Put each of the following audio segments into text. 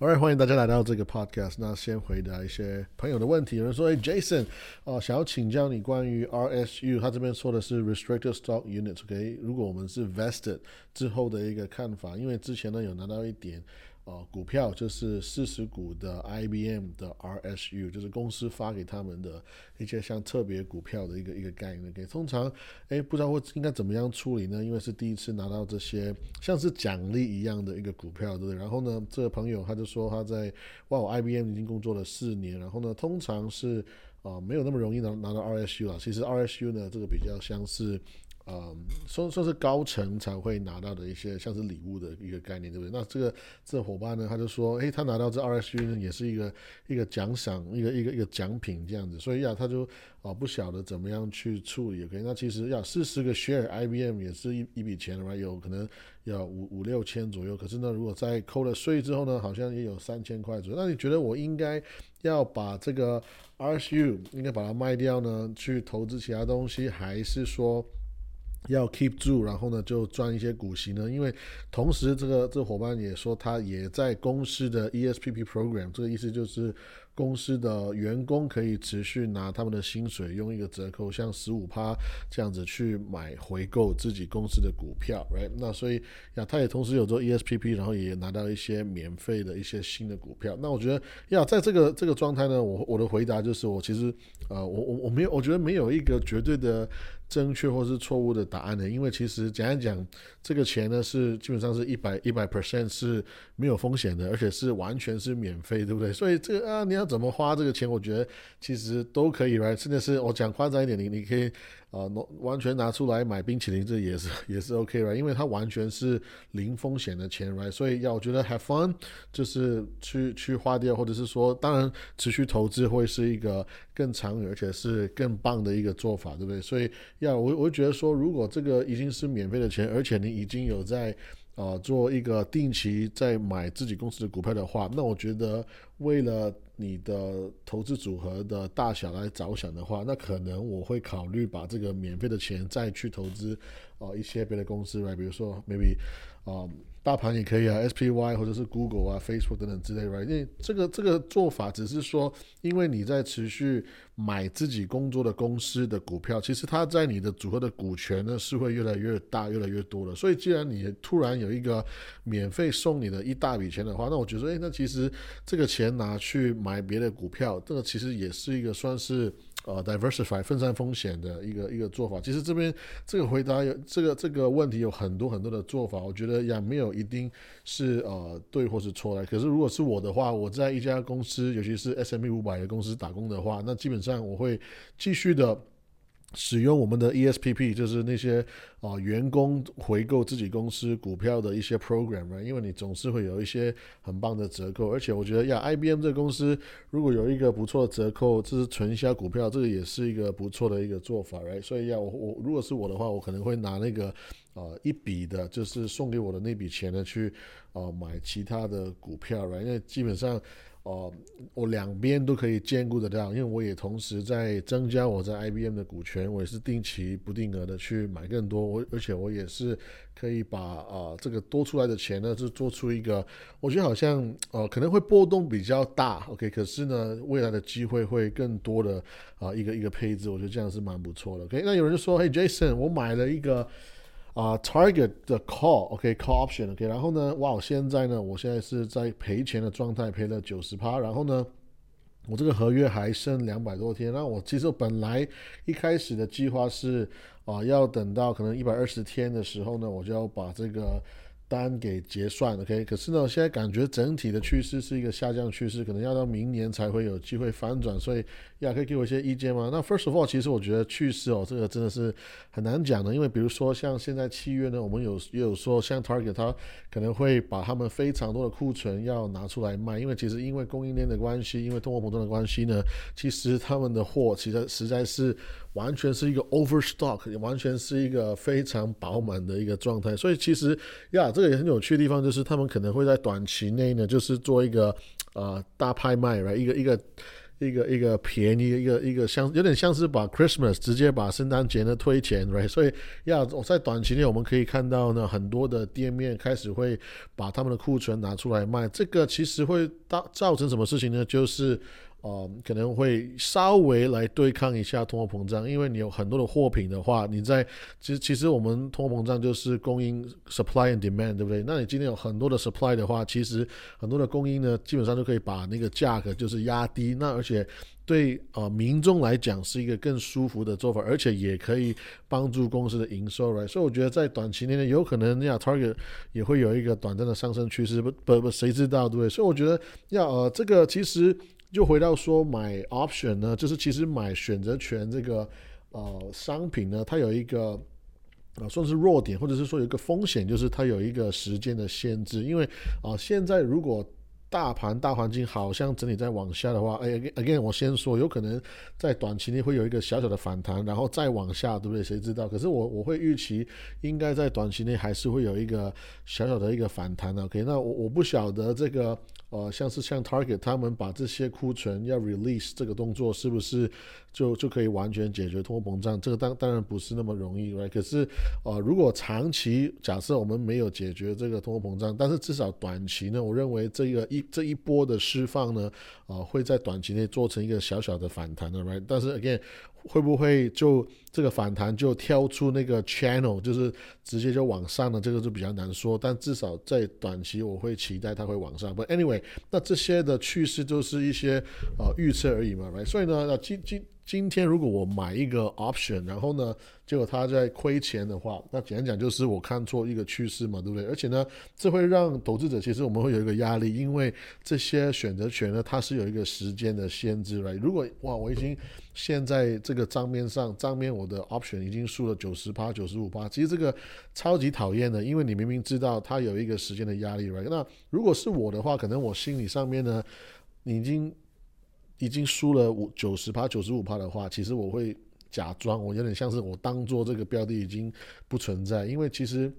Alright，欢迎大家来到这个 podcast。那先回答一些朋友的问题。有人说：“哎，Jason，哦，想要请教你关于 RSU，他这边说的是 restricted stock units，OK？如果我们是 vested 之后的一个看法，因为之前呢有拿到一点。”哦，股票就是四十股的 IBM 的 RSU，就是公司发给他们的一些像特别股票的一个一个概念。给通常，哎，不知道会应该怎么样处理呢？因为是第一次拿到这些像是奖励一样的一个股票，对不对？然后呢，这个朋友他就说他在哇，我 IBM 已经工作了四年，然后呢，通常是啊没有那么容易拿拿到 RSU 了。其实 RSU 呢，这个比较像是。嗯，算算是高层才会拿到的一些像是礼物的一个概念，对不对？那这个这伙伴呢，他就说，诶，他拿到这 RSU 呢，也是一个一个奖赏，一个一个一个奖品这样子，所以呀，他就啊不晓得怎么样去处理。OK，那其实要四十个 share，IBM 也是一一笔钱了，有可能要五五六千左右。可是呢，如果在扣了税之后呢，好像也有三千块左右。那你觉得我应该要把这个 RSU 应该把它卖掉呢，去投资其他东西，还是说？要 keep 住，然后呢就赚一些股息呢？因为同时这个这个伙伴也说他也在公司的 ESPP program，这个意思就是。公司的员工可以持续拿他们的薪水，用一个折扣，像十五趴这样子去买回购自己公司的股票，right？那所以呀，他也同时有做 ESPP，然后也拿到一些免费的一些新的股票。那我觉得呀，在这个这个状态呢，我我的回答就是，我其实呃，我我我没有，我觉得没有一个绝对的正确或是错误的答案呢，因为其实简单讲，这个钱呢是基本上是一百一百 percent 是没有风险的，而且是完全是免费，对不对？所以这个啊，你要。怎么花这个钱？我觉得其实都可以，right？真的是我讲夸张一点，你你可以啊，完全拿出来买冰淇淋，这也是 也是 OK 了因为它完全是零风险的钱，right？所以要我觉得 have fun，就是去去花掉，或者是说，当然持续投资会是一个更长远而且是更棒的一个做法，对不对？所以要我我觉得说，如果这个已经是免费的钱，而且你已经有在。啊，做一个定期在买自己公司的股票的话，那我觉得为了你的投资组合的大小来着想的话，那可能我会考虑把这个免费的钱再去投资啊一些别的公司来比如说 maybe 啊。大盘也可以啊，SPY 或者是 Google 啊、Facebook 等等之类，right？因为这个这个做法只是说，因为你在持续买自己工作的公司的股票，其实它在你的组合的股权呢是会越来越大、越来越多的。所以，既然你突然有一个免费送你的一大笔钱的话，那我觉得，哎，那其实这个钱拿去买别的股票，这个其实也是一个算是。呃，diversify 分散风险的一个一个做法，其实这边这个回答有这个这个问题有很多很多的做法，我觉得也没有一定是呃对或是错的。可是如果是我的话，我在一家公司，尤其是 SME 五百的公司打工的话，那基本上我会继续的。使用我们的 ESPP，就是那些啊员工回购自己公司股票的一些 program，因为你总是会有一些很棒的折扣，而且我觉得呀，IBM 这个公司如果有一个不错的折扣，这是存销股票，这个也是一个不错的一个做法，right？所以呀，我我如果是我的话，我可能会拿那个啊一笔的，就是送给我的那笔钱呢，去啊买其他的股票来因为基本上。哦，我两边都可以兼顾得到，因为我也同时在增加我在 IBM 的股权，我也是定期不定额的去买更多，我而且我也是可以把啊这个多出来的钱呢，是做出一个，我觉得好像呃可能会波动比较大，OK，可是呢未来的机会会更多的啊一个一个配置，我觉得这样是蛮不错的，OK，那有人说，嘿，Jason，我买了一个。啊，target 的 call，OK，call option，OK，然后呢，哇，现在呢，我现在是在赔钱的状态，赔了九十趴，然后呢，我这个合约还剩两百多天，那我其实本来一开始的计划是啊，要等到可能一百二十天的时候呢，我就要把这个。单给结算，OK。可是呢，现在感觉整体的趋势是一个下降趋势，可能要到明年才会有机会反转。所以，亚可以给我一些意见吗？那 First of all，其实我觉得趋势哦，这个真的是很难讲的，因为比如说像现在七月呢，我们有也有说，像 Target 它可能会把他们非常多的库存要拿出来卖，因为其实因为供应链的关系，因为通货膨胀的关系呢，其实他们的货其实实在是。完全是一个 overstock，完全是一个非常饱满的一个状态。所以其实呀，这个也很有趣的地方，就是他们可能会在短期内呢，就是做一个呃大拍卖，来一个一个。一个一个便宜一个一个像有点像是把 Christmas 直接把圣诞节呢推前，right？所以要我在短期内我们可以看到呢，很多的店面开始会把他们的库存拿出来卖，这个其实会造造成什么事情呢？就是呃，可能会稍微来对抗一下通货膨胀，因为你有很多的货品的话，你在其实其实我们通货膨胀就是供应 supply and demand，对不对？那你今天有很多的 supply 的话，其实很多的供应呢，基本上就可以把那个价格就是压低，那而且对呃民众来讲是一个更舒服的做法，而且也可以帮助公司的营收，right？所以我觉得在短期内呢，有可能要 target 也会有一个短暂的上升趋势，不不不，谁知道，对不对？所以我觉得要呃这个其实。就回到说买 option 呢，就是其实买选择权这个呃商品呢，它有一个啊算是弱点，或者是说有一个风险，就是它有一个时间的限制。因为啊，现在如果大盘大环境好像整体在往下的话，哎，again 我先说，有可能在短期内会有一个小小的反弹，然后再往下，对不对？谁知道？可是我我会预期应该在短期内还是会有一个小小的一个反弹的。OK，那我我不晓得这个。呃，像是像 Target 他们把这些库存要 release 这个动作，是不是就就可以完全解决通货膨胀？这个当当然不是那么容易，right？可是，呃，如果长期假设我们没有解决这个通货膨胀，但是至少短期呢，我认为这个一这一波的释放呢，啊，会在短期内做成一个小小的反弹的，right？但是 again。会不会就这个反弹就跳出那个 channel，就是直接就往上了？这个就比较难说。但至少在短期，我会期待它会往上。But anyway，那这些的趋势都是一些呃预测而已嘛，right？所以呢，那今今。今天如果我买一个 option，然后呢，结果它在亏钱的话，那简单讲就是我看错一个趋势嘛，对不对？而且呢，这会让投资者其实我们会有一个压力，因为这些选择权呢，它是有一个时间的限制来如果哇，我已经现在这个账面上账面我的 option 已经输了九十八、九十五八，其实这个超级讨厌的，因为你明明知道它有一个时间的压力来那如果是我的话，可能我心理上面呢，你已经。已经输了五九十趴九十五趴的话，其实我会假装，我有点像是我当做这个标的已经不存在，因为其实。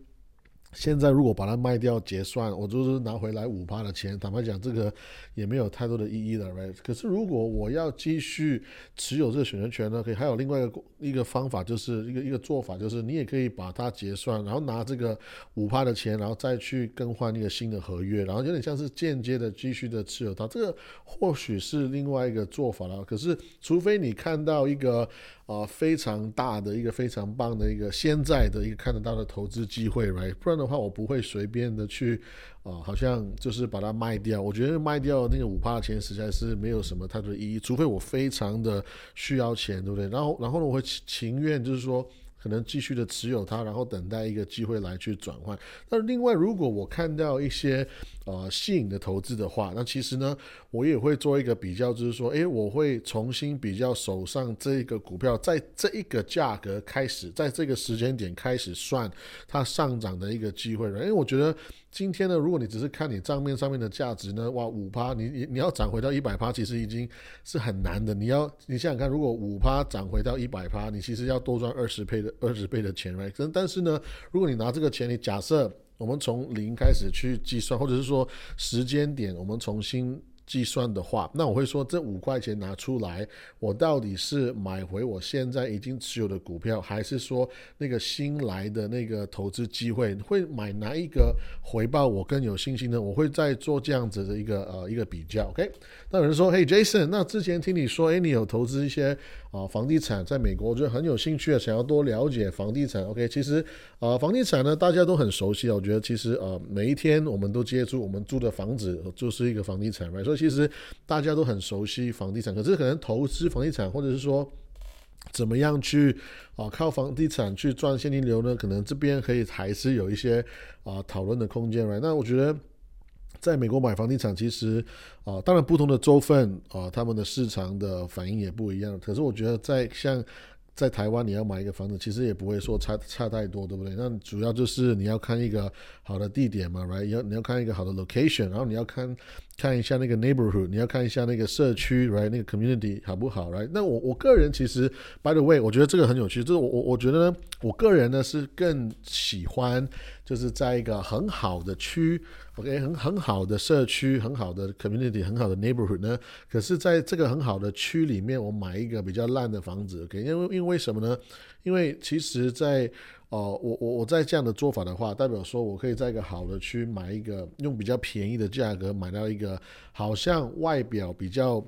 现在如果把它卖掉结算，我就是拿回来五趴的钱。坦白讲，这个也没有太多的意义了，right？可是如果我要继续持有这个选择权呢，可以还有另外一个一个方法，就是一个一个做法，就是你也可以把它结算，然后拿这个五趴的钱，然后再去更换一个新的合约，然后有点像是间接的继续的持有它。这个或许是另外一个做法了。可是除非你看到一个。啊，非常大的一个非常棒的一个现在的一个看得到的投资机会，right？不然的话，我不会随便的去啊，好像就是把它卖掉。我觉得卖掉那个五帕的钱实在是没有什么太多意义，除非我非常的需要钱，对不对？然后，然后呢，我会情愿就是说。可能继续的持有它，然后等待一个机会来去转换。那另外，如果我看到一些呃吸引的投资的话，那其实呢，我也会做一个比较，就是说，诶，我会重新比较手上这个股票，在这一个价格开始，在这个时间点开始算它上涨的一个机会了。因为我觉得。今天呢，如果你只是看你账面上面的价值呢，哇，五趴，你你你要涨回到一百趴，其实已经是很难的。你要你想想看，如果五趴涨回到一百趴，你其实要多赚二十倍的二十倍的钱，right？但但是呢，如果你拿这个钱，你假设我们从零开始去计算，或者是说时间点，我们重新。计算的话，那我会说这五块钱拿出来，我到底是买回我现在已经持有的股票，还是说那个新来的那个投资机会，会买哪一个回报我更有信心呢？我会再做这样子的一个呃一个比较。OK，那有人说，嘿，Jason，那之前听你说，哎，你有投资一些啊房地产，在美国，我觉得很有兴趣啊，想要多了解房地产。OK，其实啊房地产呢，大家都很熟悉啊，我觉得其实呃每一天我们都接触，我们住的房子就是一个房地产嘛所以。其实大家都很熟悉房地产，可是可能投资房地产，或者是说怎么样去啊靠房地产去赚现金流呢？可能这边可以还是有一些啊讨论的空间，right？那我觉得在美国买房地产，其实啊，当然不同的州份啊，他们的市场的反应也不一样。可是我觉得在像。在台湾，你要买一个房子，其实也不会说差差太多，对不对？那主要就是你要看一个好的地点嘛，right？要你要看一个好的 location，然后你要看看一下那个 neighborhood，你要看一下那个社区，right？那个 community 好不好，right？那我我个人其实，by the way，我觉得这个很有趣，就是我我我觉得呢，我个人呢是更喜欢就是在一个很好的区，OK，很很好的社区，很好的 community，很好的 neighborhood 呢。可是在这个很好的区里面，我买一个比较烂的房子，OK？因为因为什么呢？因为其实，在哦，我我我在这样的做法的话，代表说我可以在一个好的区买一个，用比较便宜的价格买到一个好像外表比较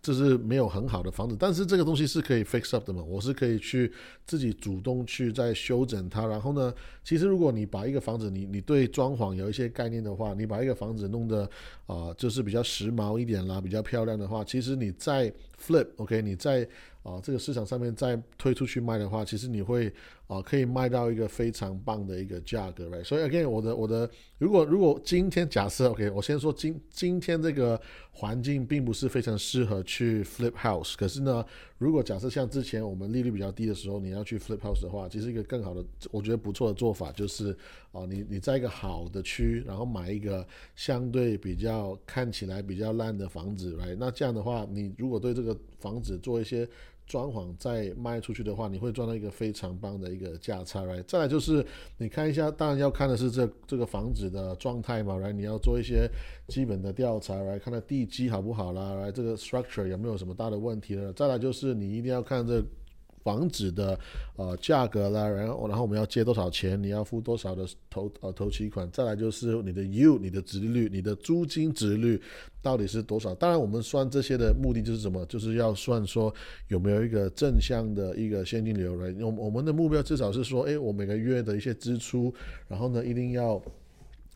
就是没有很好的房子，但是这个东西是可以 fix up 的嘛，我是可以去自己主动去再修整它。然后呢，其实如果你把一个房子，你你对装潢有一些概念的话，你把一个房子弄得啊就是比较时髦一点啦，比较漂亮的话，其实你在 flip，OK，你在啊，这个市场上面再推出去卖的话，其实你会啊可以卖到一个非常棒的一个价格，right？所以 again，我的我的，如果如果今天假设 OK，我先说今今天这个环境并不是非常适合去 flip house，可是呢，如果假设像之前我们利率比较低的时候，你要去 flip house 的话，其实一个更好的，我觉得不错的做法就是啊，你你在一个好的区，然后买一个相对比较看起来比较烂的房子，right？那这样的话，你如果对这个房子做一些装潢再卖出去的话，你会赚到一个非常棒的一个价差来再来就是你看一下，当然要看的是这这个房子的状态嘛来你要做一些基本的调查来看它地基好不好啦，来这个 structure 有没有什么大的问题了？再来就是你一定要看这。房子的呃价格啦，然后然后我们要借多少钱，你要付多少的投呃投期款，再来就是你的 U 你的值率，你的租金值率到底是多少？当然我们算这些的目的就是什么？就是要算说有没有一个正向的一个现金流来。我我们的目标至少是说，哎，我每个月的一些支出，然后呢一定要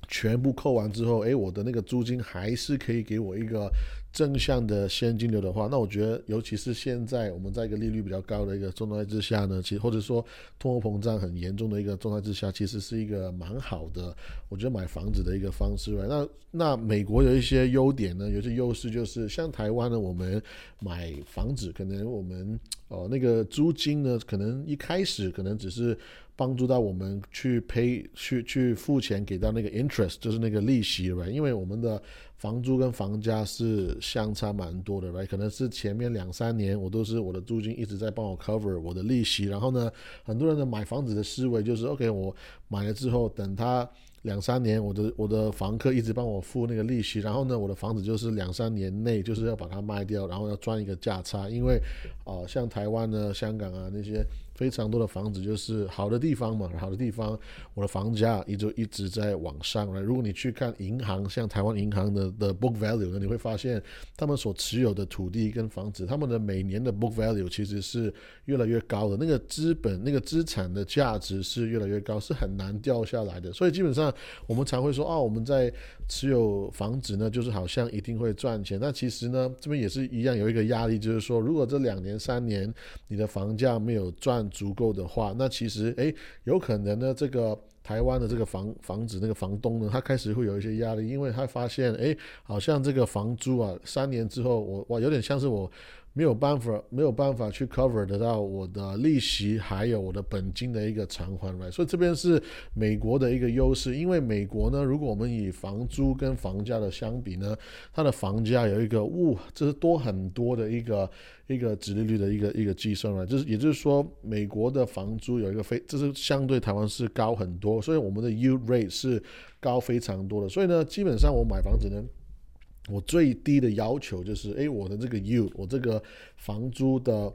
全部扣完之后，哎，我的那个租金还是可以给我一个。正向的现金流的话，那我觉得，尤其是现在我们在一个利率比较高的一个状态之下呢，其实或者说通货膨胀很严重的一个状态之下，其实是一个蛮好的，我觉得买房子的一个方式。那那美国有一些优点呢，有些优势就是像台湾呢，我们买房子可能我们哦那个租金呢，可能一开始可能只是帮助到我们去赔去去付钱给到那个 interest，就是那个利息吧因为我们的房租跟房价是相差蛮多的来可能是前面两三年我都是我的租金一直在帮我 cover 我的利息，然后呢，很多人的买房子的思维就是，OK，我买了之后等他。两三年，我的我的房客一直帮我付那个利息，然后呢，我的房子就是两三年内就是要把它卖掉，然后要赚一个价差，因为，啊，像台湾呢、香港啊那些非常多的房子就是好的地方嘛，好的地方，我的房价一直一直在往上来。如果你去看银行，像台湾银行的的 book value 呢，你会发现他们所持有的土地跟房子，他们的每年的 book value 其实是越来越高的，那个资本、那个资产的价值是越来越高，是很难掉下来的。所以基本上。我们常会说，哦，我们在持有房子呢，就是好像一定会赚钱。那其实呢，这边也是一样，有一个压力，就是说，如果这两年、三年你的房价没有赚足够的话，那其实，诶，有可能呢，这个台湾的这个房房子那个房东呢，他开始会有一些压力，因为他发现，诶，好像这个房租啊，三年之后，我哇，有点像是我。没有办法，没有办法去 cover 得到我的利息，还有我的本金的一个偿还来，所以这边是美国的一个优势。因为美国呢，如果我们以房租跟房价的相比呢，它的房价有一个物，这是多很多的一个一个直利率的一个一个计算来，就是也就是说，美国的房租有一个非，这是相对台湾是高很多，所以我们的 U rate 是高非常多的。所以呢，基本上我买房子呢。我最低的要求就是，哎，我的这个 yield，我这个房租的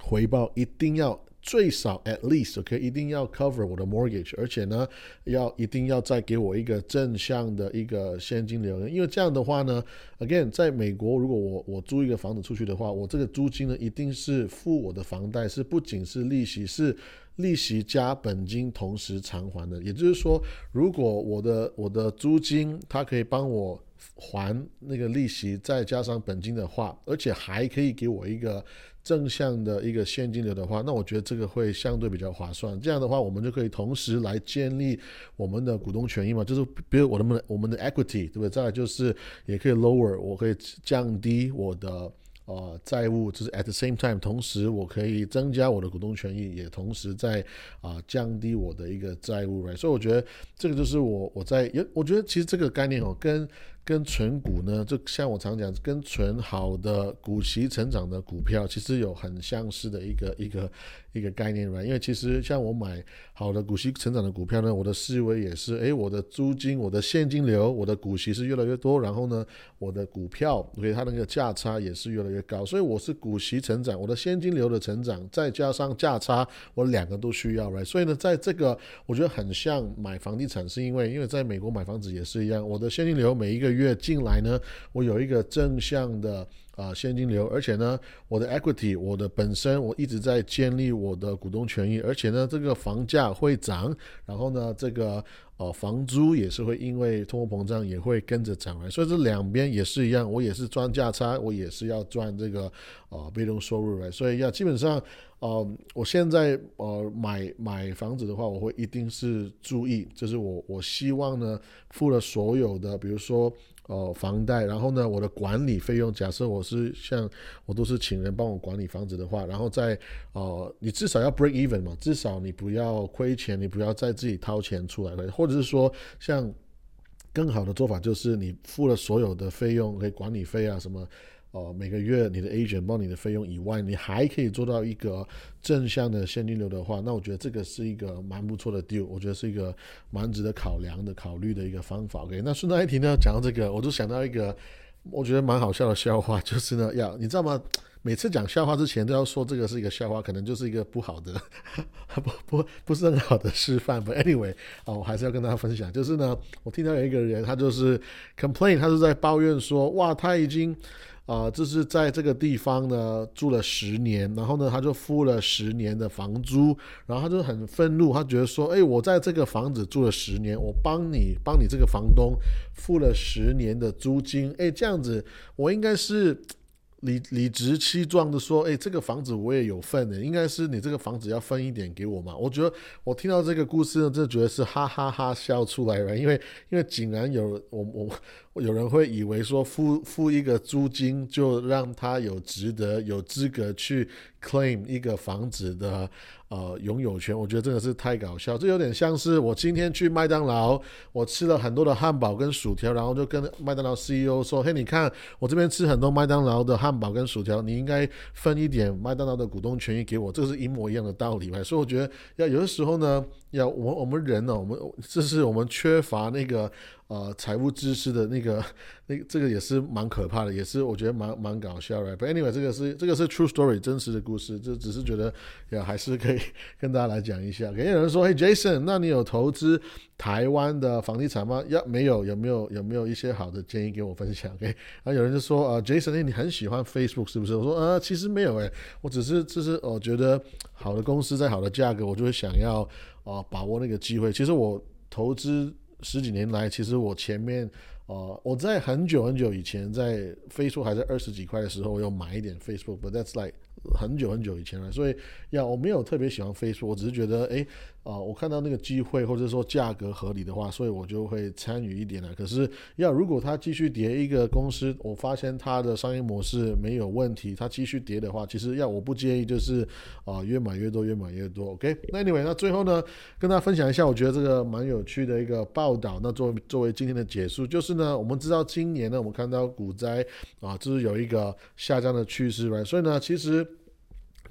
回报一定要最少 at least，OK，一定要 cover 我的 mortgage，而且呢，要一定要再给我一个正向的一个现金流，因为这样的话呢，again，在美国，如果我我租一个房子出去的话，我这个租金呢一定是付我的房贷，是不仅是利息，是利息加本金同时偿还的。也就是说，如果我的我的租金它可以帮我。还那个利息，再加上本金的话，而且还可以给我一个正向的一个现金流的话，那我觉得这个会相对比较划算。这样的话，我们就可以同时来建立我们的股东权益嘛，就是比如我的我们的 equity，对不对？再来就是也可以 lower，我可以降低我的。啊，债务就是 at the same time，同时我可以增加我的股东权益，也同时在啊降低我的一个债务，right？所以我觉得这个就是我我在，也我觉得其实这个概念哦，跟跟存股呢，就像我常讲，跟存好的股息成长的股票，其实有很相似的一个一个一个概念吧因为其实像我买好的股息成长的股票呢，我的思维也是，诶，我的租金、我的现金流、我的股息是越来越多，然后呢，我的股票，所以它那个价差也是越来越高，所以我是股息成长，我的现金流的成长，再加上价差，我两个都需要，right？所以呢，在这个我觉得很像买房地产，是因为因为在美国买房子也是一样，我的现金流每一个月进来呢，我有一个正向的。啊，现金流，而且呢，我的 equity，我的本身，我一直在建立我的股东权益，而且呢，这个房价会涨，然后呢，这个呃房租也是会因为通货膨胀也会跟着涨来，所以这两边也是一样，我也是赚价差，我也是要赚这个呃被动收入来，所以要基本上呃，我现在呃买买房子的话，我会一定是注意，就是我我希望呢付了所有的，比如说。哦，房贷，然后呢，我的管理费用，假设我是像我都是请人帮我管理房子的话，然后再哦，你至少要 break even 嘛，至少你不要亏钱，你不要再自己掏钱出来了，或者是说像更好的做法就是你付了所有的费用，可以管理费啊什么。哦，每个月你的 agent 帮你的费用以外，你还可以做到一个正向的现金流的话，那我觉得这个是一个蛮不错的 deal，我觉得是一个蛮值得考量的、考虑的一个方法。OK，那顺带一提呢，讲到这个，我就想到一个我觉得蛮好笑的笑话，就是呢，要 你知道吗？每次讲笑话之前都要说这个是一个笑话，可能就是一个不好的、不不不是很好的示范。But anyway，啊，我还是要跟大家分享，就是呢，我听到有一个人，他就是 complain，他是在抱怨说，哇，他已经。啊，就是在这个地方呢住了十年，然后呢他就付了十年的房租，然后他就很愤怒，他觉得说，哎，我在这个房子住了十年，我帮你帮你这个房东付了十年的租金，哎，这样子我应该是。理理直气壮的说：“哎，这个房子我也有份的，应该是你这个房子要分一点给我嘛。”我觉得我听到这个故事呢，就觉得是哈哈哈笑出来了，因为因为竟然有我我有人会以为说付付一个租金就让他有值得有资格去 claim 一个房子的。呃，拥有权，我觉得真的是太搞笑。这有点像是我今天去麦当劳，我吃了很多的汉堡跟薯条，然后就跟麦当劳 CEO 说：“嘿，你看我这边吃很多麦当劳的汉堡跟薯条，你应该分一点麦当劳的股东权益给我。”这个是一模一样的道理嘛。所以我觉得要有的时候呢，要我我们人呢，我们这是我们缺乏那个。呃，财务知识的那个，那这个也是蛮可怕的，也是我觉得蛮蛮搞笑的。But anyway，这个是这个是 true story，真实的故事。这只是觉得也还是可以跟大家来讲一下。可能有人说，嘿，Jason，那你有投资台湾的房地产吗？要没有，有没有有没有一些好的建议给我分享？OK，然后有人就说，呃，Jason，你很喜欢 Facebook 是不是？我说，呃，其实没有，诶，我只是就是我觉得好的公司在好的价格，我就会想要啊把握那个机会。其实我投资。十几年来，其实我前面，呃，我在很久很久以前，在飞速还在二十几块的时候，我有买一点 Facebook，but that's like 很久很久以前了。所以，呀，我没有特别喜欢 Facebook，我只是觉得，哎。啊，我看到那个机会，或者说价格合理的话，所以我就会参与一点了。可是，要如果它继续跌一个公司，我发现它的商业模式没有问题，它继续跌的话，其实要我不介意，就是啊，越买越多，越买越多。OK，那 Anyway，那最后呢，跟大家分享一下，我觉得这个蛮有趣的一个报道。那作为作为今天的结束，就是呢，我们知道今年呢，我们看到股灾啊，就是有一个下降的趋势嘛所以呢，其实。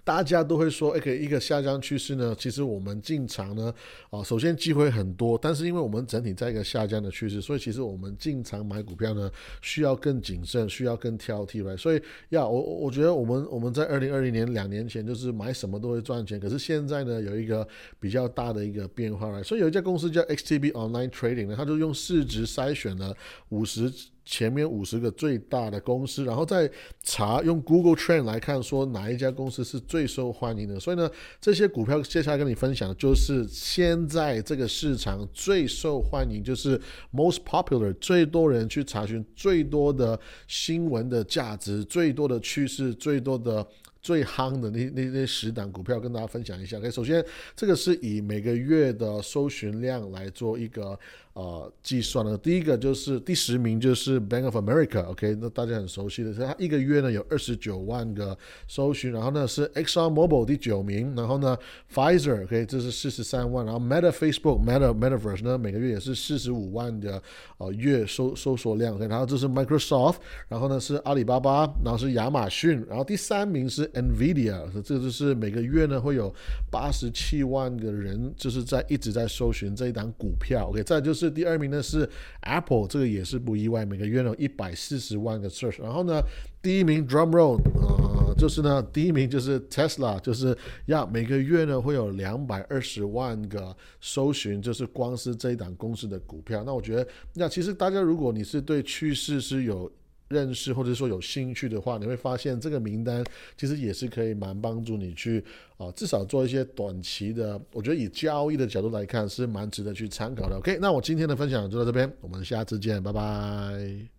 大家都会说，哎，一个下降趋势呢，其实我们进场呢，啊，首先机会很多，但是因为我们整体在一个下降的趋势，所以其实我们进场买股票呢，需要更谨慎，需要更挑剔来。所以，要我我觉得我们我们在二零二零年两年前就是买什么都会赚钱，可是现在呢，有一个比较大的一个变化来。所以有一家公司叫 XTB Online Trading 呢，它就用市值筛选了五十。前面五十个最大的公司，然后再查用 Google Trend 来看，说哪一家公司是最受欢迎的。所以呢，这些股票接下来跟你分享，就是现在这个市场最受欢迎，就是 most popular，最多人去查询，最多的新闻的价值，最多的趋势，最多的。最夯的那那那十档股票跟大家分享一下。OK，首先这个是以每个月的搜寻量来做一个呃计算的。第一个就是第十名就是 Bank of America，OK，那大家很熟悉的，它一个月呢有二十九万个搜寻，然后呢是 Exxon Mobil 第九名，然后呢 Pfizer，OK，这是四十三万，然后 Meta Facebook Meta Metaverse 呢每个月也是四十五万的呃月搜搜索量，OK，然后这是 Microsoft，然后呢是阿里巴巴，然后是亚马逊，然后第三名是 Nvidia，这就是每个月呢会有八十七万个人就是在一直在搜寻这一档股票，OK，再就是第二名呢是 Apple，这个也是不意外，每个月呢一百四十万个 search，然后呢第一名 Drum Roll，呃，就是呢第一名就是 Tesla，就是要每个月呢会有两百二十万个搜寻，就是光是这一档公司的股票。那我觉得，那其实大家如果你是对趋势是有认识或者说有兴趣的话，你会发现这个名单其实也是可以蛮帮助你去啊，至少做一些短期的，我觉得以交易的角度来看是蛮值得去参考的。OK，那我今天的分享就到这边，我们下次见，拜拜。